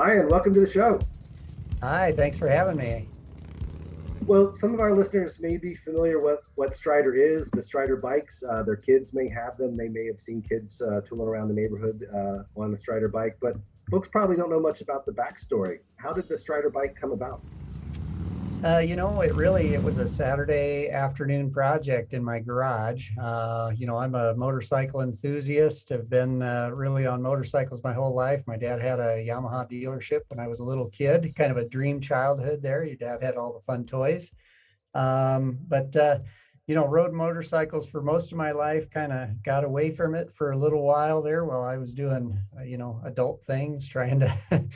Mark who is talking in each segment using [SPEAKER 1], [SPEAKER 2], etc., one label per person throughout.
[SPEAKER 1] Ryan, welcome to the show.
[SPEAKER 2] Hi, thanks for having me.
[SPEAKER 1] Well, some of our listeners may be familiar with what Strider is, the Strider bikes. Uh, their kids may have them. They may have seen kids uh, tooling around the neighborhood uh, on a Strider bike, but folks probably don't know much about the backstory. How did the Strider bike come about?
[SPEAKER 2] Uh, you know, it really it was a Saturday afternoon project in my garage. Uh, you know, I'm a motorcycle enthusiast. Have been uh, really on motorcycles my whole life. My dad had a Yamaha dealership when I was a little kid. Kind of a dream childhood there. Your dad had all the fun toys. Um, but uh, you know, rode motorcycles for most of my life. Kind of got away from it for a little while there while I was doing uh, you know adult things, trying to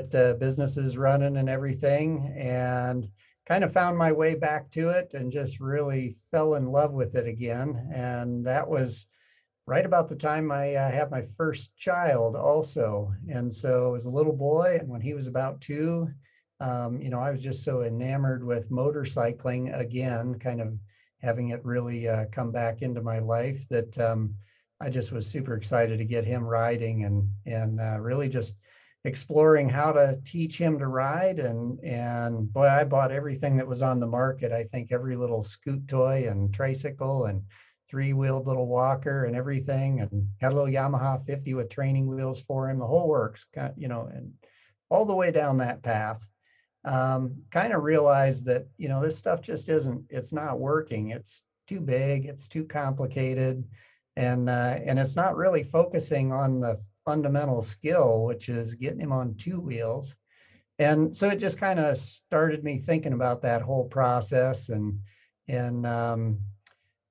[SPEAKER 2] get uh, businesses running and everything. And kind of found my way back to it and just really fell in love with it again. And that was right about the time I uh, had my first child, also. And so was a little boy. And when he was about two, um, you know, I was just so enamored with motorcycling again, kind of having it really uh, come back into my life that um, I just was super excited to get him riding and and uh, really just exploring how to teach him to ride and and boy i bought everything that was on the market. I think every little scoot toy and tricycle and three-wheeled little walker and everything and had a little yamaha 50 with training wheels for him the whole works you know and all the way down that path. Um, kind of realized that you know this stuff just isn't it's not working. It's too big it's too complicated and uh, and it's not really focusing on the fundamental skill, which is getting him on two wheels. And so it just kind of started me thinking about that whole process. And, and, um,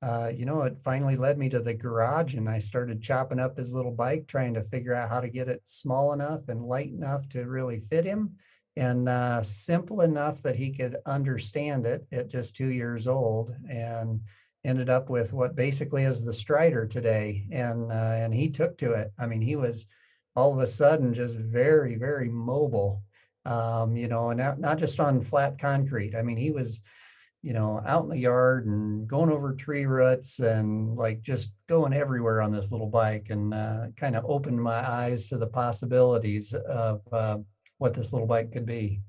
[SPEAKER 2] uh, you know, it finally led me to the garage and I started chopping up his little bike, trying to figure out how to get it small enough and light enough to really fit him and uh, simple enough that he could understand it at just two years old. And, ended up with what basically is the Strider today, and uh, and he took to it. I mean, he was all of a sudden just very very mobile, um, you know, and not, not just on flat concrete. I mean, he was, you know, out in the yard and going over tree roots and like just going everywhere on this little bike, and uh, kind of opened my eyes to the possibilities of uh, what this little bike could be.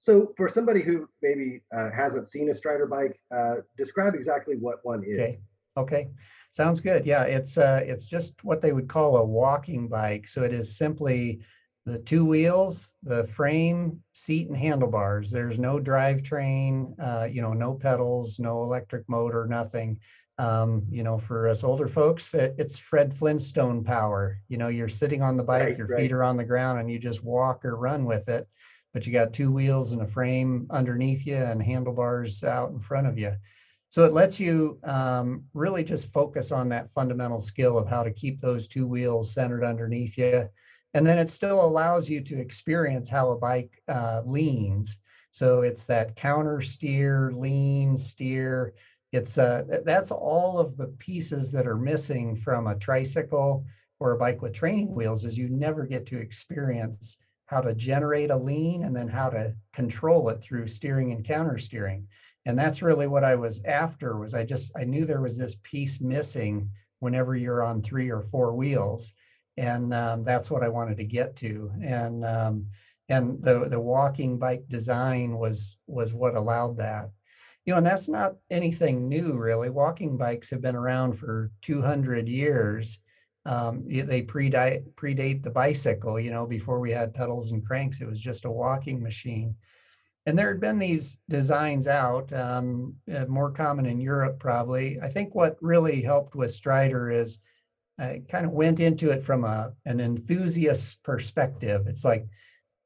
[SPEAKER 1] So, for somebody who maybe uh, hasn't seen a Strider bike, uh, describe exactly what one is.
[SPEAKER 2] Okay. Okay. Sounds good. Yeah, it's uh, it's just what they would call a walking bike. So it is simply the two wheels, the frame, seat, and handlebars. There's no drivetrain, uh, you know, no pedals, no electric motor, nothing. Um, you know, for us older folks, it, it's Fred Flintstone power. You know, you're sitting on the bike, right, your right. feet are on the ground, and you just walk or run with it but you got two wheels and a frame underneath you and handlebars out in front of you. So it lets you um, really just focus on that fundamental skill of how to keep those two wheels centered underneath you. And then it still allows you to experience how a bike uh, leans. So it's that counter steer, lean, steer. It's uh, that's all of the pieces that are missing from a tricycle or a bike with training wheels is you never get to experience how to generate a lean and then how to control it through steering and counter steering and that's really what i was after was i just i knew there was this piece missing whenever you're on three or four wheels. And um, that's what i wanted to get to. And um, and the the walking bike design was was what allowed that. You know and that's not anything new really. Walking bikes have been around for 200 years um, they predate predate the bicycle. You know, before we had pedals and cranks, it was just a walking machine. And there had been these designs out, um, uh, more common in Europe probably. I think what really helped with Strider is I kind of went into it from a an enthusiast perspective. It's like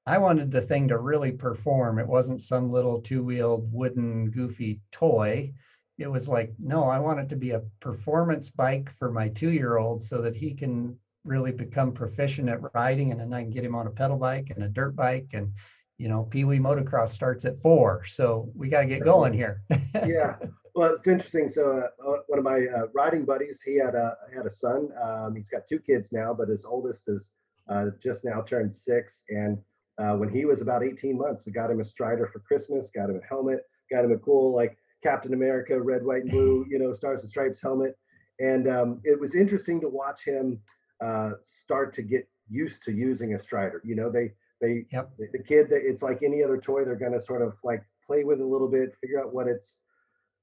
[SPEAKER 2] I wanted the thing to really perform. It wasn't some little two-wheeled wooden goofy toy it was like, no, I want it to be a performance bike for my two year old so that he can really become proficient at riding. And then I can get him on a pedal bike and a dirt bike. And, you know, Pee Wee motocross starts at four. So we got to get going here.
[SPEAKER 1] yeah. Well, it's interesting. So uh, uh, one of my uh, riding buddies, he had a had a son. Um, he's got two kids now, but his oldest is uh, just now turned six. And uh, when he was about 18 months, I got him a Strider for Christmas, got him a helmet, got him a cool like Captain America, red, white, and blue, you know, Stars and Stripes helmet. And um, it was interesting to watch him uh, start to get used to using a strider. You know, they They
[SPEAKER 2] Yep.
[SPEAKER 1] the kid that it's like any other toy, they're gonna sort of like play with it a little bit, figure out what it's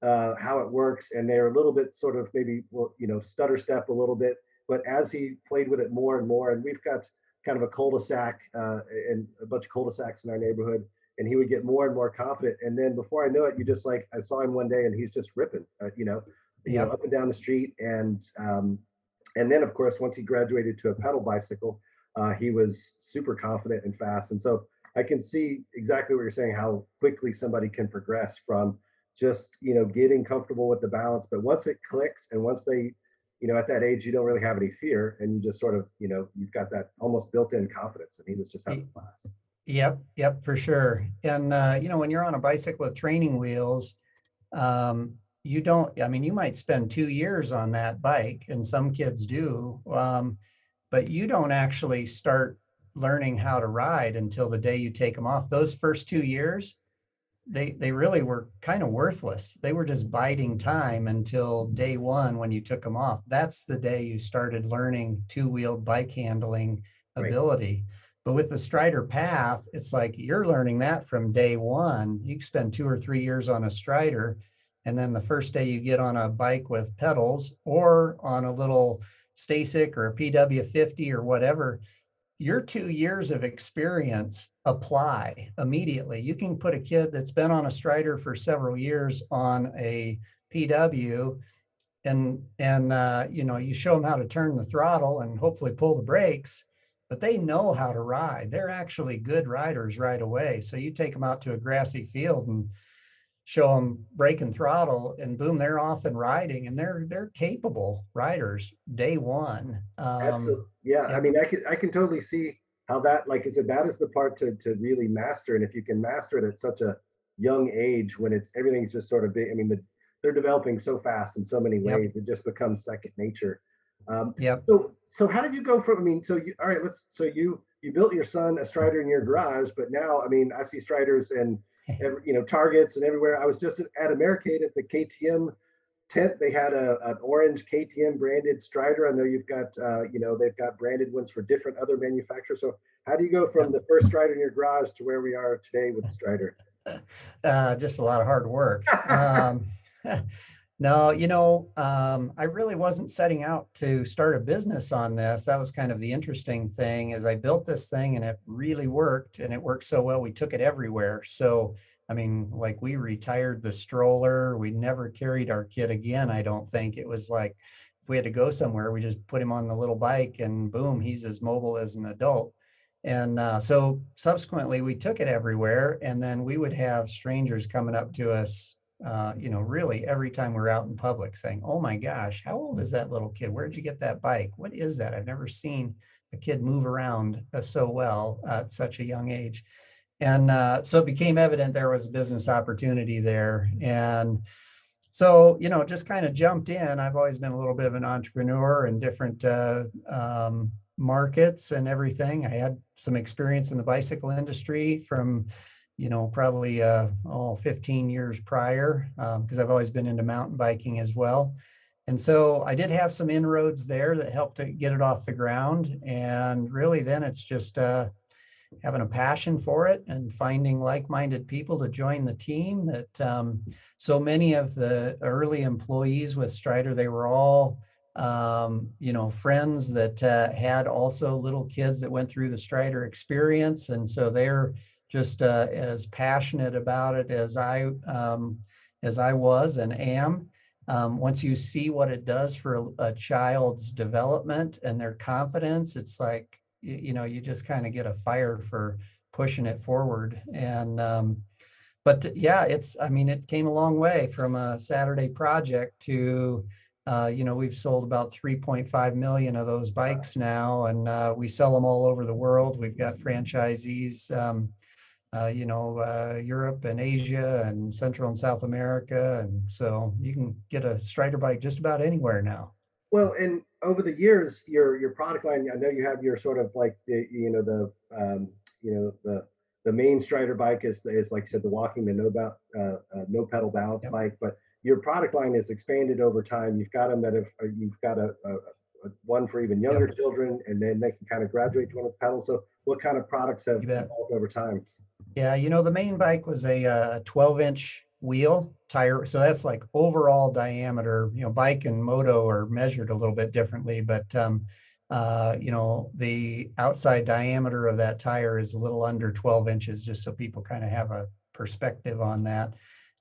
[SPEAKER 1] uh, how it works, and they're a little bit sort of maybe well, you know, stutter step a little bit. But as he played with it more and more, and we've got kind of a cul-de-sac uh, and a bunch of cul-de-sacs in our neighborhood, and he would get more and more confident. And then before I know it, you just like I saw him one day, and he's just ripping, uh, you know, you know, up and down the street, and um, and then of course once he graduated to a pedal bicycle, uh, he was super confident and fast. And so I can see exactly what you're saying, how quickly somebody can progress from just you know getting comfortable with the balance. But once it clicks and once they you know at that age you don't really have any fear. And you just sort of you know you've got that almost built-in confidence and he was just having a blast
[SPEAKER 2] Yep, yep, for sure. And uh, you know, when you're on a bicycle with training wheels, um, you don't, I mean, you might spend two years on that bike, and some kids do, um, but you don't actually start learning how to ride until the day you take them off. Those first two years, they they really were kind of worthless. They were just biding time until day one when you took them off. That's the day you started learning two-wheeled bike handling
[SPEAKER 1] Right.
[SPEAKER 2] But with the Strider Path, it's like you're learning that from day one. You spend two or three years on a Strider, and then the first day you get on a bike with pedals or on a little Stacyc or a PW50 or whatever, your two years of experience apply immediately. You can put a kid that's been on a Strider for several years on a PW and and uh, you know you show them how to turn the throttle and hopefully pull the brakes but they know how to ride they're actually good riders right away so you take them out to a grassy field and show them brake and throttle and boom they're off and riding and they're they're capable riders day one um,
[SPEAKER 1] Absolutely. Yeah. I mean, I can I can totally see how that, like I said, that is the part to to really master. And if you can master it at such a young age, when it's everything's just sort of big. I mean, the, they're developing so fast in so many
[SPEAKER 2] Yep.
[SPEAKER 1] ways, it just becomes second nature. Um,
[SPEAKER 2] yep
[SPEAKER 1] so so how did you go from? I mean, so you all right? Let's so you you built your son a Strider in your garage, but now I mean, I see Striders and you know Targets and everywhere. I was just at Americade at the KTM tent they had a, an orange KTM branded Strider. I know you've got, uh, you know, they've got branded ones for different other manufacturers. So how do you go from the first Strider in your garage to where we are today with the Strider?
[SPEAKER 2] uh, just a lot of hard work. Um, no, you know, um, I really wasn't setting out to start a business on this. That was kind of the interesting thing is I built this thing and it really worked and it worked so well. We took it everywhere. So, I mean, like we retired the stroller. We never carried our kid again. I don't think it was like if we had to go somewhere, we just put him on the little bike and boom, he's as mobile as an adult. And uh, so subsequently, we took it everywhere, and then we would have strangers coming up to us, uh, you know, really every time we're out in public saying, Oh my gosh, how old is that little kid? Where'd you get that bike? What is that? I've never seen a kid move around uh, so well at such a young age. And uh, so it became evident there was a business opportunity there. And so, you know, just kind of jumped in. I've always been a little bit of an entrepreneur in different uh, um, markets and everything. I had some experience in the bicycle industry from, you know, probably uh, oh, 15 years prior, because I've always been into mountain biking as well. And so I did have some inroads there that helped to get it off the ground. And really, then it's just uh, having a passion for it and finding like-minded people to join the team. That um, so many of the early employees with Strider, they were all um, you know, friends that uh, had also little kids that went through the Strider experience. And so they're just uh, as passionate about it as I, um, as I was and am. Um, once you see what it does for a, a child's development and their confidence, it's like, you, you know, you just kind of get a fire for pushing it forward. And, um, but yeah, it's, I mean, it came a long way from a Saturday project to, uh, you know, we've sold about 3.5 million of those bikes now, and uh, we sell them all over the world. We've got franchisees, um, uh, you know, uh, Europe and Asia and Central and South America, and so you can get a Strider bike just about anywhere now.
[SPEAKER 1] Well, and over the years, your your product line, I know you have your sort of like the, you know, the, um, you know, the, the main Strider bike is, is like I said, the walking, the no, ba- uh, uh, no pedal balance
[SPEAKER 2] Yep.
[SPEAKER 1] bike, but your product line has expanded over time. You've got them that have, uh, you've got a, a, uh, one for even younger children, and then they can kind of graduate to one of the pedals. So, what kind of products have evolved over time?
[SPEAKER 2] Yeah, you know, the main bike was a uh, 12 inch wheel tire. So that's like overall diameter, you know, bike and moto are measured a little bit differently, but um, uh, you know, the outside diameter of that tire is a little under 12 inches, just so people kind of have a perspective on that.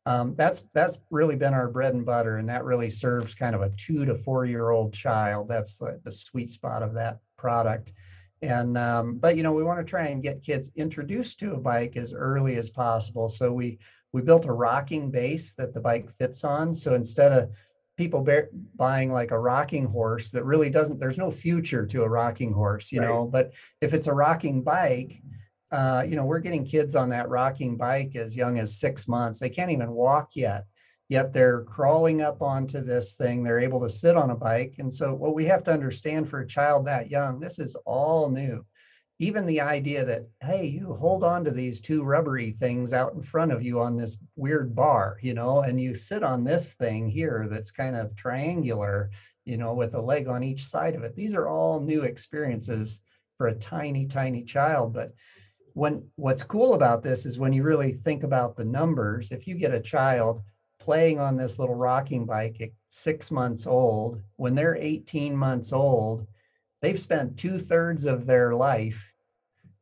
[SPEAKER 2] Um, that's that's really been our bread and butter, and that really serves kind of a two to four year old child. That's the, the sweet spot of that product. And um, but you know, we want to try and get kids introduced to a bike as early as possible. So we we built a rocking base that the bike fits on. So instead of people bear, buying like a rocking horse that really doesn't, there's no future to a rocking horse, you
[SPEAKER 1] Right.
[SPEAKER 2] know. But if it's a rocking bike, uh, you know, we're getting kids on that rocking bike as young as six months. They can't even walk yet. Yet they're crawling up onto this thing. They're able to sit on a bike. And so, what we have to understand for a child that young, this is all new. Even the idea that, hey, you hold on to these two rubbery things out in front of you on this weird bar, you know, and you sit on this thing here that's kind of triangular, you know, with a leg on each side of it. These are all new experiences for a tiny, tiny child. But when what's cool about this is when you really think about the numbers, if you get a child playing on this little rocking bike at six months old, when they're 18 months old, they've spent two thirds of their life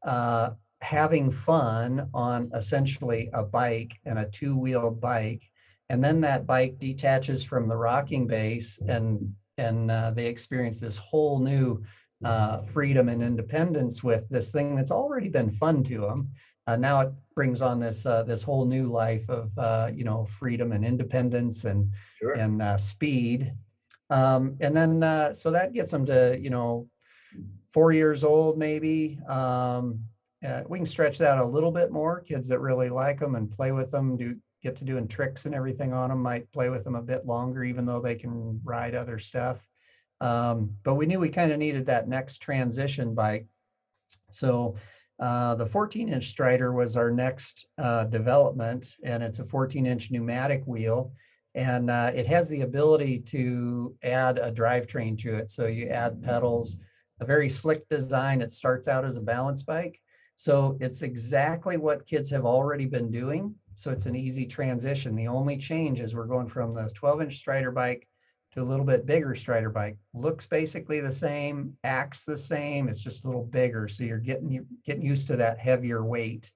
[SPEAKER 2] uh, having fun on essentially a bike and a two wheeled bike. And then that bike detaches from the rocking base and and uh, they experience this whole new uh, freedom and independence with this thing that's already been fun to them. Uh, now it brings on this uh, this whole new life of uh, you know freedom and independence and
[SPEAKER 1] Sure.
[SPEAKER 2] and uh, speed. Um, and then uh, so that gets them to you know four years old maybe. Um, uh, we can stretch that a little bit more. Kids that really like them and play with them do get to doing tricks and everything on them might play with them a bit longer, even though they can ride other stuff. Um, but we knew we kind of needed that next transition bike. So uh, the 14 inch Strider was our next uh, development, and it's a 14 inch pneumatic wheel. And uh, it has the ability to add a drivetrain to it. So you add pedals, a very slick design. It starts out as a balance bike. So it's exactly what kids have already been doing. So it's an easy transition. The only change is we're going from the 12 inch Strider bike to a little bit bigger Strider bike. Looks basically the same, acts the same. It's just a little bigger. So you're getting you getting used to that heavier weight.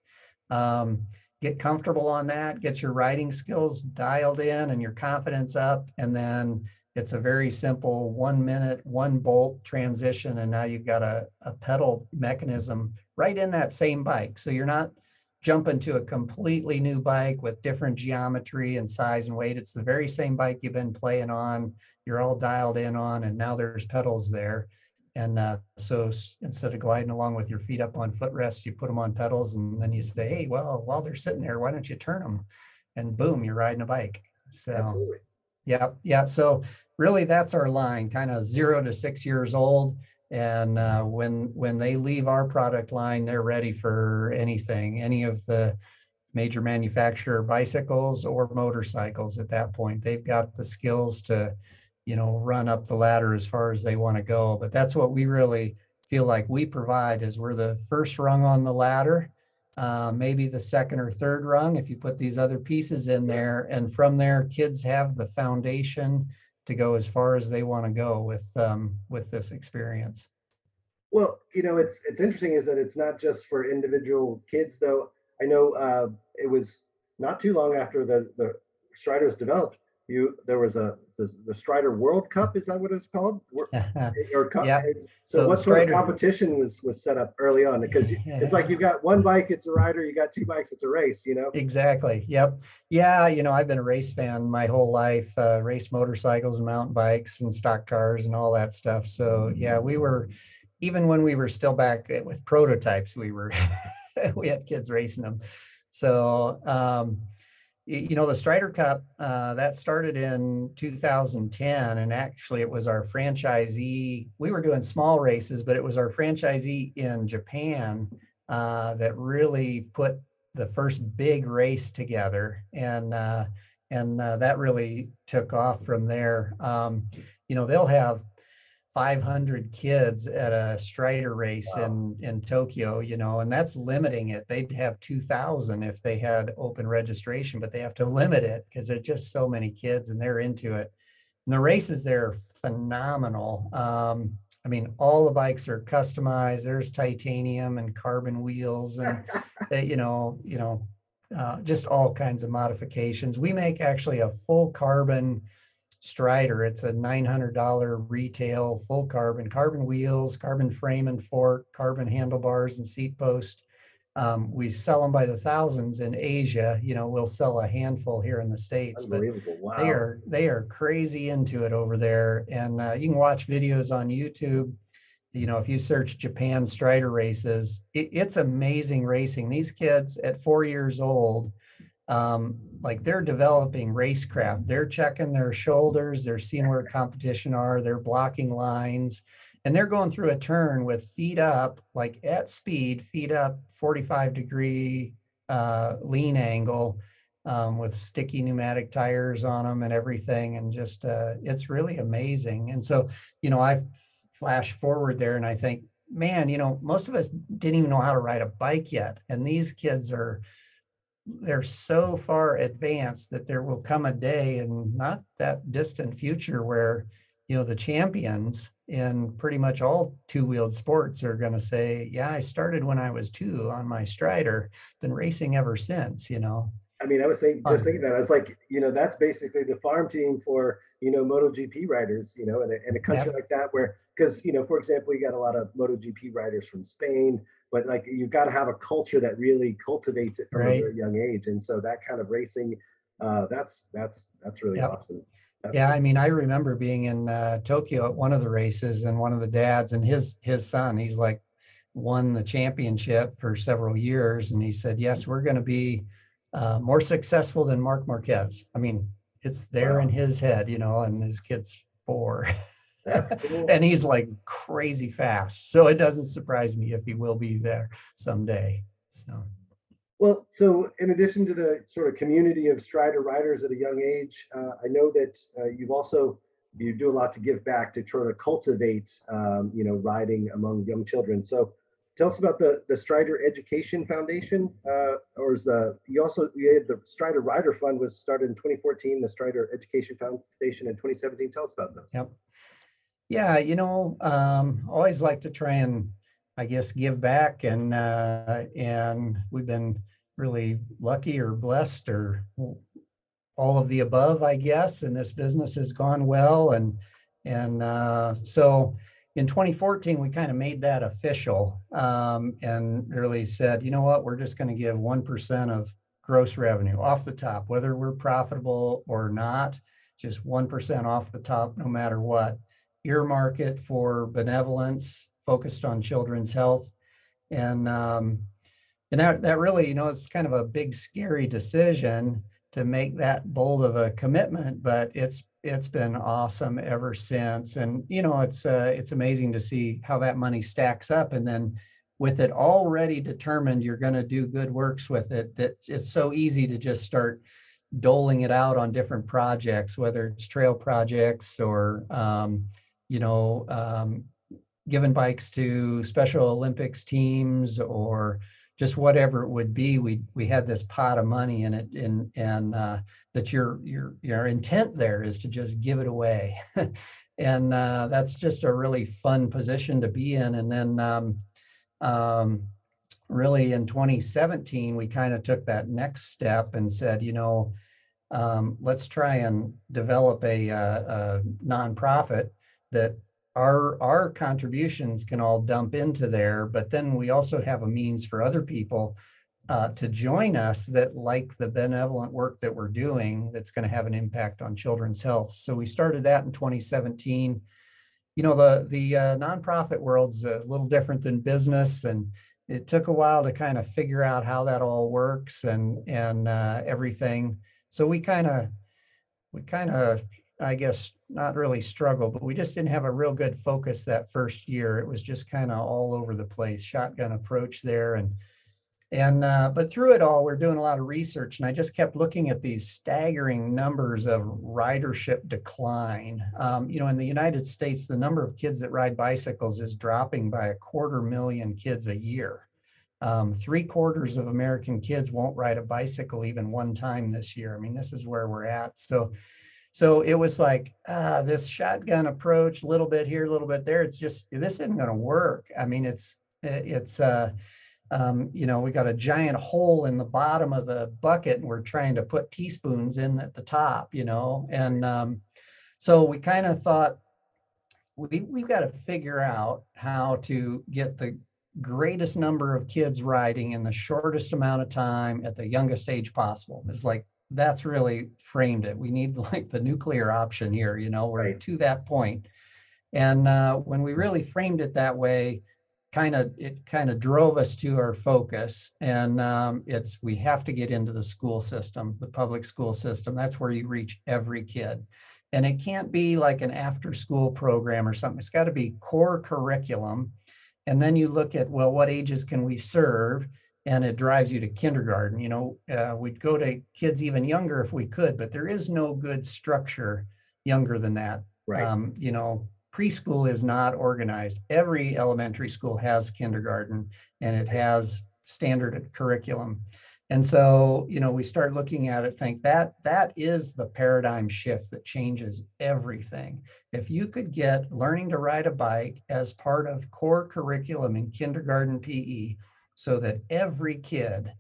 [SPEAKER 2] Um, get comfortable on that. Get your riding skills dialed in and your confidence up, and then it's a very simple one minute, one bolt transition, and now you've got a, a pedal mechanism right in that same bike. So you're not jumping to a completely new bike with different geometry and size and weight. It's the very same bike you've been playing on. You're all dialed in on, and now there's pedals there. And uh, so instead of gliding along with your feet up on footrest, you put them on pedals, and then you say, "Hey, well, while they're sitting there, why don't you turn them?" And boom, you're riding a bike. So
[SPEAKER 1] Absolutely.
[SPEAKER 2] yeah, yeah. So really, that's our line, kind of zero to six years old. And uh, when when they leave our product line, they're ready for anything, any of the major manufacturer bicycles or motorcycles. At that point, they've got the skills to, you know, run up the ladder as far as they want to go. But that's what we really feel like we provide is we're the first rung on the ladder uh, maybe the second or third rung if you put these other pieces in there. And from there, kids have the foundation to go as far as they want to go with um, with this experience.
[SPEAKER 1] Well, you know, it's it's interesting is that it's not just for individual kids, though. I know uh, it was not too long after the the Strider was developed. You there was a the, the Strider World Cup. Is that what it's called? Or cup?
[SPEAKER 2] Yeah.
[SPEAKER 1] So,
[SPEAKER 2] So
[SPEAKER 1] what sort of competition was was set up early on? Because you- it's like you've got one bike, it's a rider. You got two bikes, it's a race. You know.
[SPEAKER 2] Exactly. Yep. Yeah. You know, I've been a race fan my whole life, uh, race motorcycles and mountain bikes and stock cars and all that stuff. So, yeah, we were, even when we were still back with prototypes, we were, we had kids racing them. So, um, you know, the Strider Cup, uh, that started in 2010. And actually, it was our franchisee. We were doing small races, but it was our franchisee in Japan uh, that really put the first big race together and uh, and uh, that really took off from there um, you know they'll have 500 kids at a Strider race
[SPEAKER 1] Wow.
[SPEAKER 2] in in Tokyo, you know, and that's limiting it. They'd have 2,000 if they had open registration, but they have to limit it because there's just so many kids and they're into it. And the races there are phenomenal. Um, I mean, all the bikes are customized. There's titanium and carbon wheels and they, you know, you know, uh, just all kinds of modifications. We make actually a full carbon Strider. It's a $900 retail full carbon, carbon wheels, carbon frame and fork, carbon handlebars and seat post. Um, we sell them by the thousands in Asia. You know, we'll sell a handful here in the States, but
[SPEAKER 1] Wow.
[SPEAKER 2] they are they are crazy into it over there and uh, you can watch videos on youtube you know if you search japan strider races it, it's amazing racing these kids at four years old um, like they're developing racecraft they're checking their shoulders they're seeing where competition are they're blocking lines and they're going through a turn with feet up like at speed feet up 45 degree uh, lean angle um, with sticky pneumatic tires on them and everything. And just, uh, it's really amazing. And so, you know, I flash forward there and I think, man, you know, most of us didn't even know how to ride a bike yet. And these kids are, they're so far advanced that there will come a day in not that distant future where, you know, the champions in pretty much all two-wheeled sports are going to say, yeah, I started when I was two on my Strider, been racing ever since, you know.
[SPEAKER 1] I mean, I was thinking, just thinking that I was like, you know, that's basically the farm team for you know MotoGP riders, you know, in a, in a country like that where, because you know, for example, you got a lot of MotoGP riders from Spain, but like you've got to have a culture that really cultivates it from
[SPEAKER 2] Right.
[SPEAKER 1] a young age, and so that kind of racing, uh, that's that's that's really
[SPEAKER 2] Yep.
[SPEAKER 1] awesome. That's
[SPEAKER 2] Yeah,
[SPEAKER 1] cool.
[SPEAKER 2] I mean, I remember being in uh, Tokyo at one of the races, and one of the dads and his his son, he's like won the championship for several years, and he said, "Yes, we're going to be uh, more successful than Marc Marquez." I mean, it's there in his head, you know, and his kid's four,
[SPEAKER 1] cool.
[SPEAKER 2] and he's like crazy fast. So it doesn't surprise me if he will be there someday. So
[SPEAKER 1] Well, so in addition to the sort of community of Strider riders at a young age, uh, I know that uh, you've also you do a lot to give back to try to cultivate, um, you know, riding among young children. So tell us about the the Strider Education Foundation, uh, or is the you also you had the Strider Rider Fund was started in 2014, the Strider Education Foundation in 2017. Tell us about them.
[SPEAKER 2] Yep. Yeah, you know, um, always like to try and, I guess, give back and uh, and we've been really lucky or blessed or all of the above, I guess. And this business has gone well, and and uh, so in 2014 we kind of made that official um, and really said, you know what, we're just going to give one percent of gross revenue off the top, whether we're profitable or not, just one percent off the top, no matter what earmark it for benevolence focused on children's health. And um, and that, that really, you know, it's kind of a big, scary decision to make that bold of a commitment, but it's it's been awesome ever since. And you know, it's uh, it's amazing to see how that money stacks up. And then with it already determined, you're going to do good works with it. That it's so easy to just start doling it out on different projects, whether it's trail projects or um, you know, um, giving bikes to Special Olympics teams or just whatever it would be. We we had this pot of money in it, and and uh, that your your your intent there is to just give it away, and uh, that's just a really fun position to be in. And then um, um, really in 2017, we kind of took that next step and said, you know, um, let's try and develop a, uh, a nonprofit that our our contributions can all dump into there, but then we also have a means for other people uh, to join us that like the benevolent work that we're doing that's going to have an impact on children's health. So we started that in 2017. You know, the the uh, nonprofit world's a little different than business, and it took a while to kind of figure out how that all works and and uh, everything. So we kind of we kind of I guess not really struggle, but we just didn't have a real good focus that first year. It was just kind of all over the place, shotgun approach there, and And uh, but through it all, we're doing a lot of research, and I just kept looking at these staggering numbers of ridership decline. Um, you know, in the United States, the number of kids that ride bicycles is dropping by a quarter million kids a year. Um, three quarters of American kids won't ride a bicycle even one time this year. I mean, this is where we're at. So, so it was like ah, this shotgun approach, a little bit here, a little bit there. It's just this isn't going to work. I mean, it's it's uh, um, you know, we got a giant hole in the bottom of the bucket and we're trying to put teaspoons in at the top, you know, and um, so we kind of thought we, we've got to figure out how to get the greatest number of kids riding in the shortest amount of time at the youngest age possible. It's like that's really framed it. We need like the nuclear option here, you know, we're right. to that point. And uh, when we really framed it that way, kind of it kind of drove us to our focus and um, it's we have to get into the school system the public school system that's where you reach every kid and it can't be like an after school program or something it's got to be core curriculum and then you look at well what ages can we serve and it drives you to kindergarten you know uh, we'd go to kids even younger if we could but there is no good structure younger than that
[SPEAKER 1] right um,
[SPEAKER 2] you know preschool is not organized. Every elementary school has kindergarten and it has standard curriculum. And so, you know, we start looking at it, think that that is the paradigm shift that changes everything. If you could get learning to ride a bike as part of core curriculum in kindergarten PE so that every kid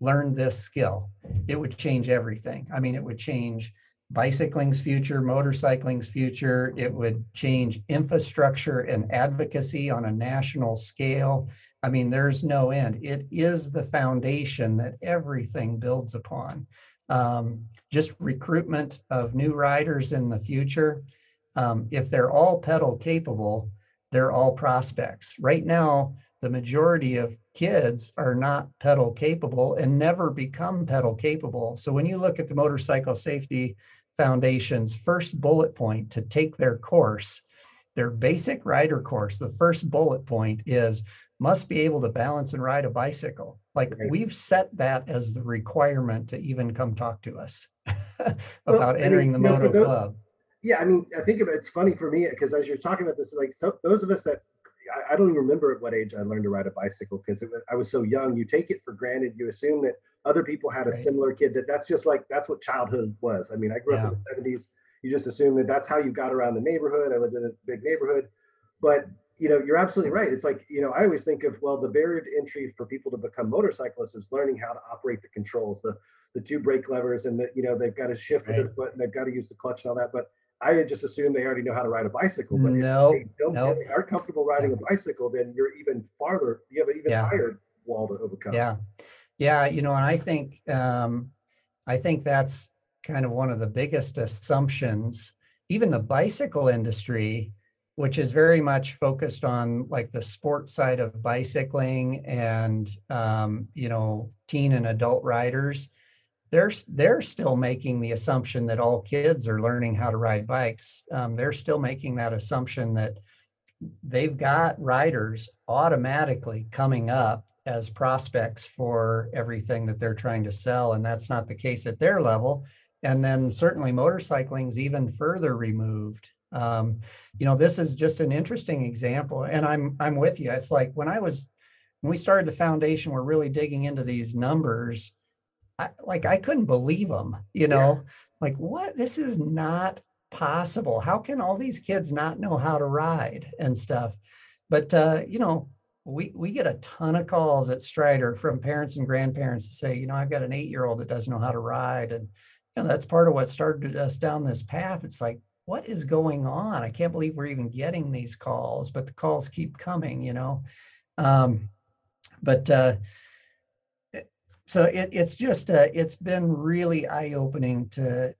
[SPEAKER 2] learned this skill, it would change everything. I mean, it would change bicycling's future, motorcycling's future. It would change infrastructure and advocacy on a national scale. I mean, there's no end. It is the foundation that everything builds upon. Um, just recruitment of new riders in the future. Um, if they're all pedal capable, they're all prospects. Right now, the majority of kids are not pedal capable and never become pedal capable. So when you look at the motorcycle safety Foundation's first bullet point to take their course, their basic rider course, the first bullet point is must be able to balance and ride a bicycle. Like right. we've set that as the requirement to even come talk to us about well, entering mean, the moto club.
[SPEAKER 1] Yeah, I mean, I think it's funny for me because as you're talking about this, like so, those of us that I, I, don't even remember at what age I learned to ride a bicycle because I was so young. You take it for granted. You assume that other people had a right. similar kid. That that's just like that's what childhood was. I mean, I grew yeah. up in the '70s. You just assume that that's how you got around the neighborhood. I lived in a big neighborhood, but you know, you're absolutely right. It's like you know, I always think of well, the barrier to entry for people to become motorcyclists is learning how to operate the controls, the the two brake levers, and that you know they've got to shift right. with their foot and they've got to use the clutch and all that. But I had just assumed they already know how to ride a bicycle. But
[SPEAKER 2] no,
[SPEAKER 1] if they don't
[SPEAKER 2] nope.
[SPEAKER 1] if they are comfortable riding a bicycle, then you're even farther. You have an even yeah. higher wall to overcome.
[SPEAKER 2] Yeah, yeah. You know, and I think um, I think that's kind of one of the biggest assumptions. Even the bicycle industry, which is very much focused on like the sport side of bicycling and um, you know teen and adult riders they're they're still making the assumption that all kids are learning how to ride bikes. Um, they're still making that assumption that they've got riders automatically coming up as prospects for everything that they're trying to sell, and that's not the case at their level. And then certainly motorcycling's even further removed. Um, you know, this is just an interesting example, and I'm I'm with you. It's like when I was when we started the foundation, we're really digging into these numbers I, like I couldn't believe them, you know, yeah. like what? This is not possible. How can all these kids not know how to ride and stuff? But uh, you know, we we get a ton of calls at Strider from parents and grandparents to say, you know, I've got an eight-year-old that doesn't know how to ride, and you know, that's part of what started us down this path. It's like, what is going on? I can't believe we're even getting these calls, but the calls keep coming, you know. Um, but uh, so it, it's just uh, it's been really eye-opening to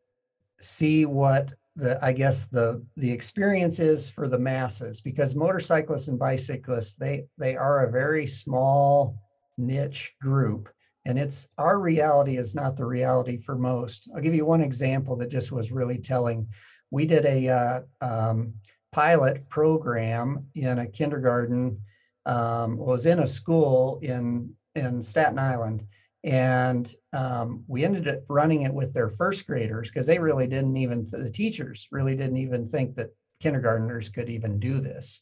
[SPEAKER 2] see what the i guess the the experience is for the masses because motorcyclists and bicyclists they they are a very small niche group and it's our reality is not the reality for most i'll give you one example that just was really telling we did a uh, um, pilot program in a kindergarten um, was in a school in in Staten Island. And um, we ended up running it with their first graders because they really didn't even, the teachers really didn't even think that kindergartners could even do this.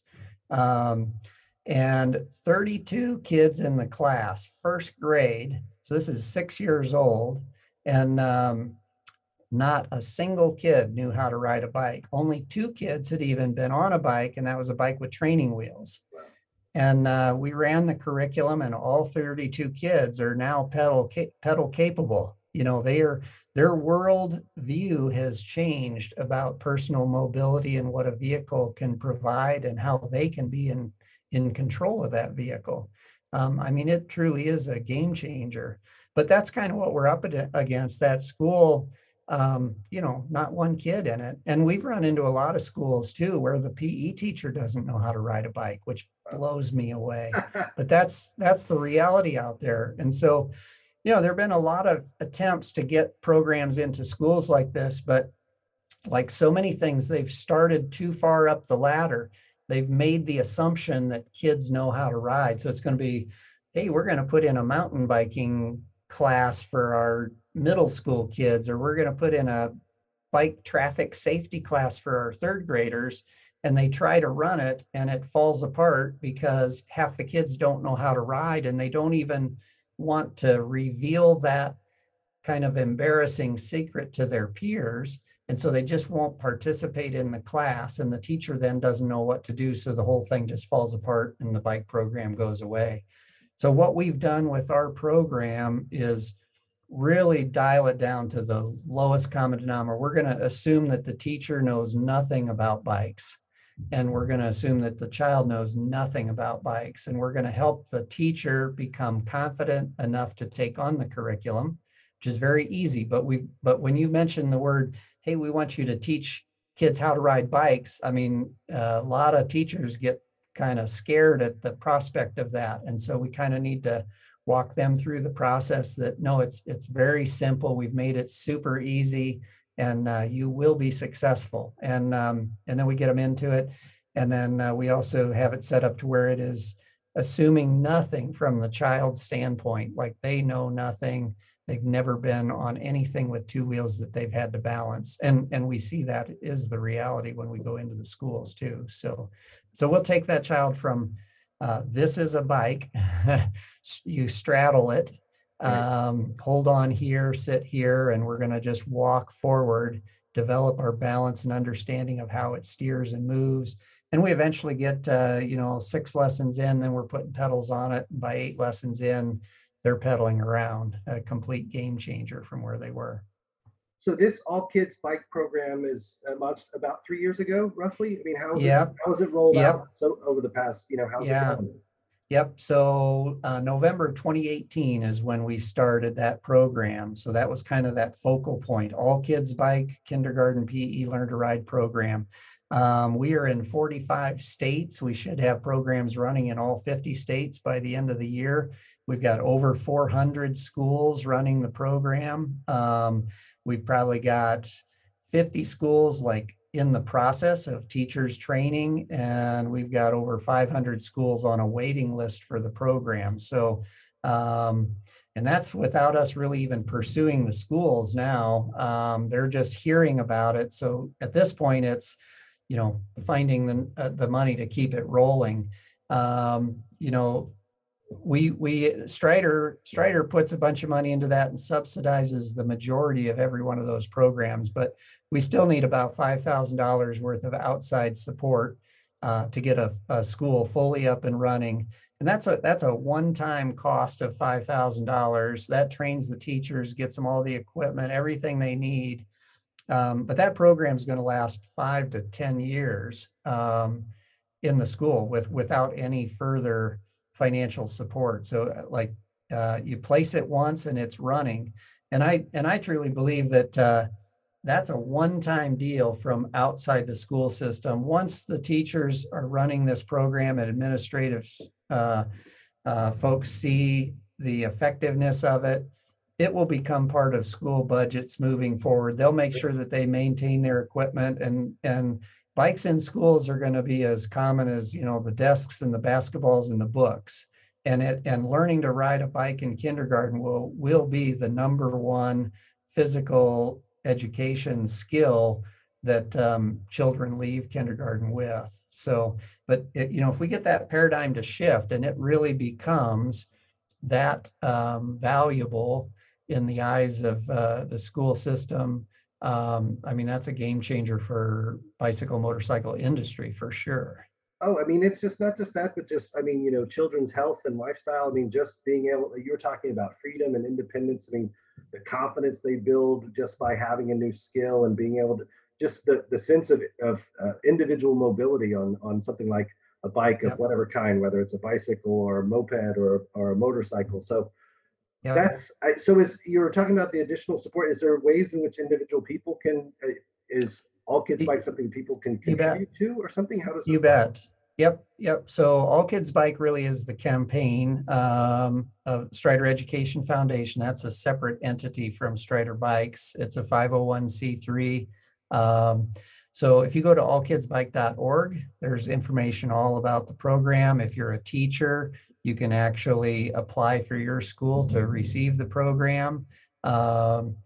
[SPEAKER 2] Um, and 32 kids in the class, first grade. So this is six years old. And um, not a single kid knew how to ride a bike. Only two kids had even been on a bike, and that was a bike with training wheels. And uh, we ran the curriculum, and all 32 kids are now pedal pedal capable. You know, they are their world view has changed about personal mobility and what a vehicle can provide and how they can be in in control of that vehicle. Um, I mean, it truly is a game changer. But that's kind of what we're up against. That school um, you know, not one kid in it. And we've run into a lot of schools too where the PE teacher doesn't know how to ride a bike, which blows me away. but that's that's the reality out there. And so, you know, there have been a lot of attempts to get programs into schools like this, but like so many things, they've started too far up the ladder. They've made the assumption that kids know how to ride. So it's going to be, hey, we're going to put in a mountain biking class for our middle school kids, or we're going to put in a bike traffic safety class for our third graders. And they try to run it and it falls apart because half the kids don't know how to ride and they don't even want to reveal that kind of embarrassing secret to their peers. And so they just won't participate in the class. And the teacher then doesn't know what to do. So the whole thing just falls apart and the bike program goes away. So what we've done with our program is really dial it down to the lowest common denominator. We're going to assume that the teacher knows nothing about bikes. And we're going to assume that the child knows nothing about bikes. And we're going to help the teacher become confident enough to take on the curriculum, which is very easy. But we but when you mention the word, hey, we want you to teach kids how to ride bikes, I mean, a lot of teachers get kind of scared at the prospect of that. And so we kind of need to walk them through the process that no, it's it's very simple. We've made it super easy and uh, you will be successful. And um, and then we get them into it. And then uh, we also have it set up to where it is assuming nothing from the child's standpoint, like they know nothing. They've never been on anything with two wheels that they've had to balance. And, and we see that is the reality when we go into the schools too. So so we'll take that child from uh, this is a bike, you straddle it, um, hold on here, sit here, and we're going to just walk forward, develop our balance and understanding of how it steers and moves. And we eventually get, uh, you know, six lessons in, then we're putting pedals on it. By eight lessons in, they're pedaling around, a complete game changer from where they were.
[SPEAKER 1] So this all kids bike program is uh, launched about three years ago, roughly. I mean, how is
[SPEAKER 2] yep.
[SPEAKER 1] it how has it rolled yep. out so over the past, you know, how's
[SPEAKER 2] yeah.
[SPEAKER 1] it going?
[SPEAKER 2] Yep. So uh, November 2018 is when we started that program. So that was kind of that focal point. All kids bike kindergarten PE learn to ride program. Um, we are in 45 states. We should have programs running in all 50 states by the end of the year. We've got over 400 schools running the program. Um, We've probably got 50 schools like in the process of teachers training, and we've got over 500 schools on a waiting list for the program. So, um, and that's without us really even pursuing the schools now. Um, they're just hearing about it. So at this point, it's you know finding the uh, the money to keep it rolling. Um, you know, we we Strider Strider puts a bunch of money into that and subsidizes the majority of every one of those programs, but we still need about five thousand dollars worth of outside support uh, to get a, a, school fully up and running. And that's a that's a one-time cost of five thousand dollars. That trains the teachers, gets them all the equipment, everything they need. Um, but that program is going to last five to ten years um, in the school with without any further financial support. So uh, like uh, you place it once and it's running. And I and I truly believe that uh, that's a one-time deal from outside the school system. Once the teachers are running this program and administrative uh, uh, folks see the effectiveness of it, it will become part of school budgets moving forward. They'll make sure that they maintain their equipment and and bikes in schools are going to be as common as you know the desks and the basketballs and the books and it and learning to ride a bike in kindergarten will will be the number one physical education skill that um, children leave kindergarten with. So, but it, you know, if we get that paradigm to shift and it really becomes that um, valuable in the eyes of uh, the school system, um, I mean, that's a game changer for bicycle motorcycle industry for sure.
[SPEAKER 1] Oh, I mean, it's just not just that, but just, I mean, you know, children's health and lifestyle. I mean, just being able, you were talking about freedom and independence. I mean, the confidence they build just by having a new skill and being able to, just the, the sense of, of uh, individual mobility on, on something like a bike of
[SPEAKER 2] Yep.
[SPEAKER 1] whatever kind, whether it's a bicycle or a moped or, or a motorcycle. So
[SPEAKER 2] Yeah.
[SPEAKER 1] that's, I, so is, you were talking about the additional support. Is there ways in which individual people can, uh, is All Kids Bike something people can contribute to or something? How does
[SPEAKER 2] You
[SPEAKER 1] this work?
[SPEAKER 2] bet. Yep, yep. So All Kids Bike really is the campaign um, of Strider Education Foundation. That's a separate entity from Strider Bikes. It's a 501c3. Um, so if you go to allkidsbike.org, there's information all about the program. If you're a teacher, you can actually apply for your school to receive the program. Um,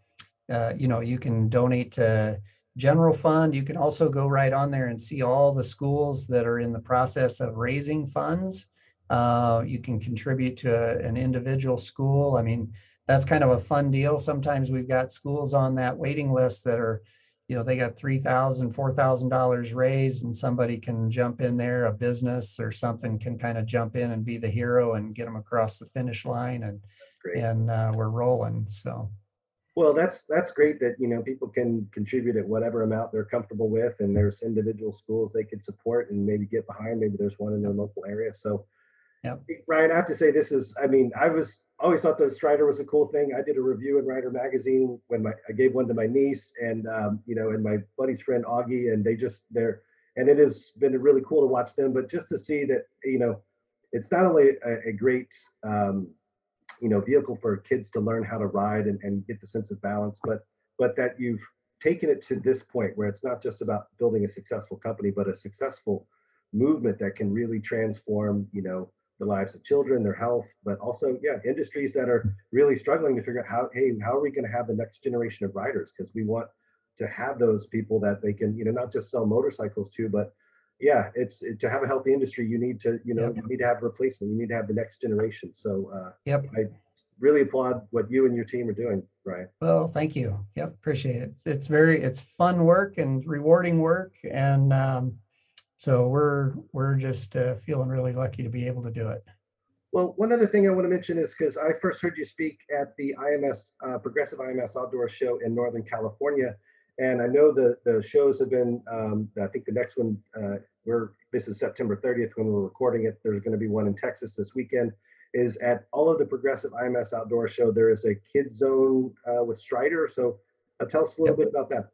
[SPEAKER 2] uh, you know, you can donate to general fund. You can also go right on there and see all the schools that are in the process of raising funds. Uh, you can contribute to a- an individual school. I mean, that's kind of a fun deal. Sometimes we've got schools on that waiting list that are, you know, they got three thousand, four thousand dollars raised and somebody can jump in there, a business or something can kind of jump in and be the hero and get them across the finish line and, and uh, we're rolling. So,
[SPEAKER 1] Well, that's that's great that you know people can contribute at whatever amount they're comfortable with, and there's individual schools they could support and maybe get behind. Maybe there's one in their local area. So,
[SPEAKER 2] yeah,
[SPEAKER 1] Ryan, I have to say this is. I mean, I was always thought the Strider was a cool thing. I did a review in Rider magazine when my I gave one to my niece and um, you know and my buddy's friend Augie, and they just they're and it has been really cool to watch them. But just to see that you know, it's not only a, a great um, you know vehicle for kids to learn how to ride and, and get the sense of balance but but that you've taken it to this point where it's not just about building a successful company but a successful movement that can really transform you know the lives of children their health but also yeah industries that are really struggling to figure out how hey how are we going to have the next generation of riders because we want to have those people that they can you know not just sell motorcycles to but yeah it's it, to have a healthy industry you need to you know
[SPEAKER 2] Yep.
[SPEAKER 1] you need to have replacement you need to have the next generation so uh
[SPEAKER 2] yep.
[SPEAKER 1] I really applaud what you and your team are doing, Ryan.
[SPEAKER 2] Well, thank you. Yep, appreciate it. It's, it's very, it's fun work and rewarding work. And um, so we're, we're just uh, feeling really lucky to be able to do it.
[SPEAKER 1] Well, one other thing I want to mention is because I first heard you speak at the IMS uh, Progressive IMS Outdoor Show in Northern California, and I know the the shows have been. Um, I think the next one uh, we're this is September 30th when we're recording it. There's going to be one in Texas this weekend. Is at all of the Progressive IMS Outdoor Show. There is a kid zone uh, with Strider. So uh, tell us a little
[SPEAKER 2] Yep.
[SPEAKER 1] bit about that.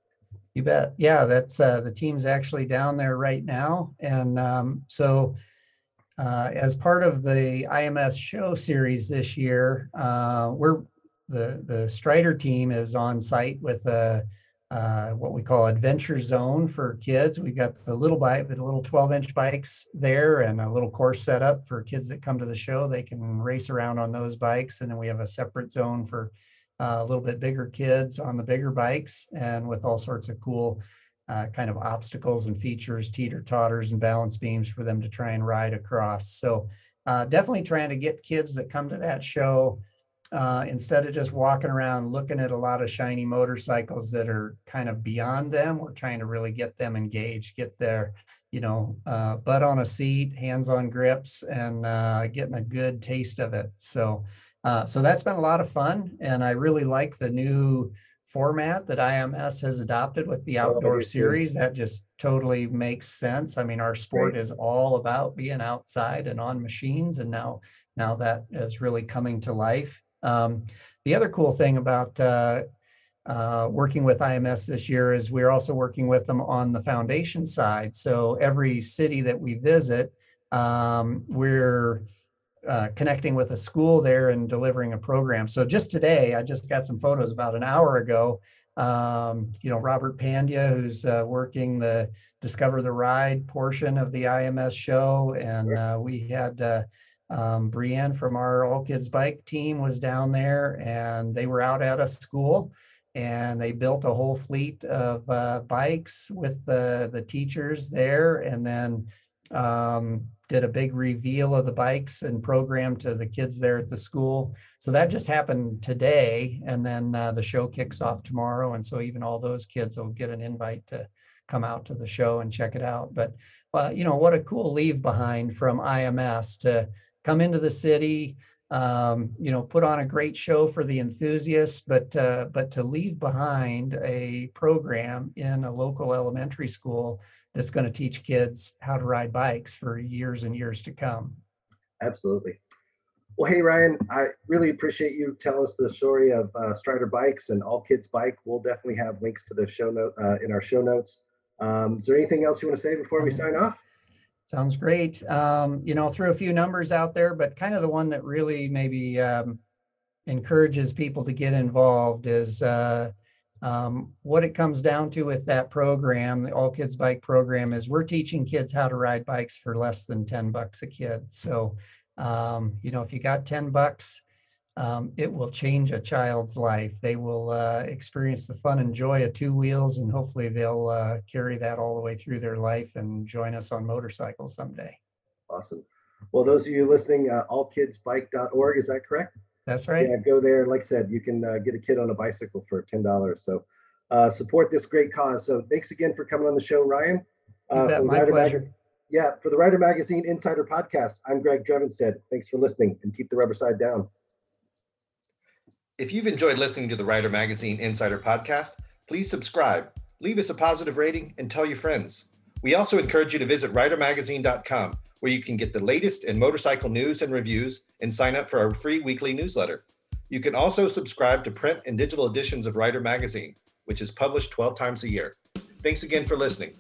[SPEAKER 2] You bet. Yeah, that's uh, the team's actually down there right now. And um, so uh, as part of the IMS show series this year, uh, we're the the Strider team is on site with a uh, what we call adventure zone for kids. We've got the little bike, the little 12 inch bikes there, and a little course set up for kids that come to the show. They can race around on those bikes, and then we have a separate zone for a little bit bigger kids on the bigger bikes, and with all sorts of cool uh, kind of obstacles and features, teeter totters and balance beams for them to try and ride across. So uh, definitely trying to get kids that come to that show uh, instead of just walking around looking at a lot of shiny motorcycles that are kind of beyond them, we're trying to really get them engaged, get their, you know, uh, butt on a seat, hands on grips, and uh, getting a good taste of it. So, uh, so that's been a lot of fun, and I really like the new format that IMS has adopted with the
[SPEAKER 1] Oh,
[SPEAKER 2] outdoor series. That just totally makes sense. I mean, our sport is all about being outside and on machines, and now now that is really coming to life. Um, the other cool thing about uh, uh, working with IMS this year is we're also working with them on the foundation side. So every city that we visit, um, we're uh, connecting with a school there and delivering a program. So just today, I just got some photos about an hour ago. Um, you know, Robert Pandya, who's uh, working the Discover the Ride portion of the IMS show, and uh, we had uh, um, Brienne from our All Kids Bike team was down there and they were out at a school and they built a whole fleet of uh, bikes with the, the teachers there and then um, did a big reveal of the bikes and program to the kids there at the school. So that just happened today. And then uh, the show kicks off tomorrow. And so even all those kids will get an invite to come out to the show and check it out. But, uh, you know, what a cool leave behind from IMS to come into the city, um, you know, put on a great show for the enthusiasts, but uh, but to leave behind a program in a local elementary school that's going to teach kids how to ride bikes for years and years to come.
[SPEAKER 1] Absolutely. Well, hey Ryan, I really appreciate you telling us the story of uh, Strider Bikes and All Kids Bike. We'll definitely have links to the show note uh, in our show notes. Um, is there anything else you want to say before we sign off?
[SPEAKER 2] Sounds great. Um, you know, threw a few numbers out there, but kind of the one that really maybe um, encourages people to get involved is uh, um, what it comes down to with that program, the All Kids Bike program, is we're teaching kids how to ride bikes for less than 10 bucks a kid. So, um, you know, if you got 10 bucks, um, it will change a child's life. They will uh, experience the fun and joy of two wheels, and hopefully they'll uh, carry that all the way through their life and join us on motorcycles someday.
[SPEAKER 1] Awesome. Well, those of you listening, uh, allkidsbike.org, is that correct?
[SPEAKER 2] That's right.
[SPEAKER 1] Yeah, go there. Like I said, you can uh, get a kid on a bicycle for $10. So uh, support this great cause. So thanks again for coming on the show, Ryan.
[SPEAKER 2] Uh, bet, my pleasure.
[SPEAKER 1] Mag- yeah, for the Rider Magazine Insider Podcast, I'm Greg Drevenstedt. Thanks for listening and keep the rubber side down.
[SPEAKER 3] If you've enjoyed listening to the Rider Magazine Insider podcast, please subscribe, leave us a positive rating, and tell your friends. We also encourage you to visit ridermagazine.com, where you can get the latest in motorcycle news and reviews and sign up for our free weekly newsletter. You can also subscribe to print and digital editions of Rider Magazine, which is published 12 times a year. Thanks again for listening.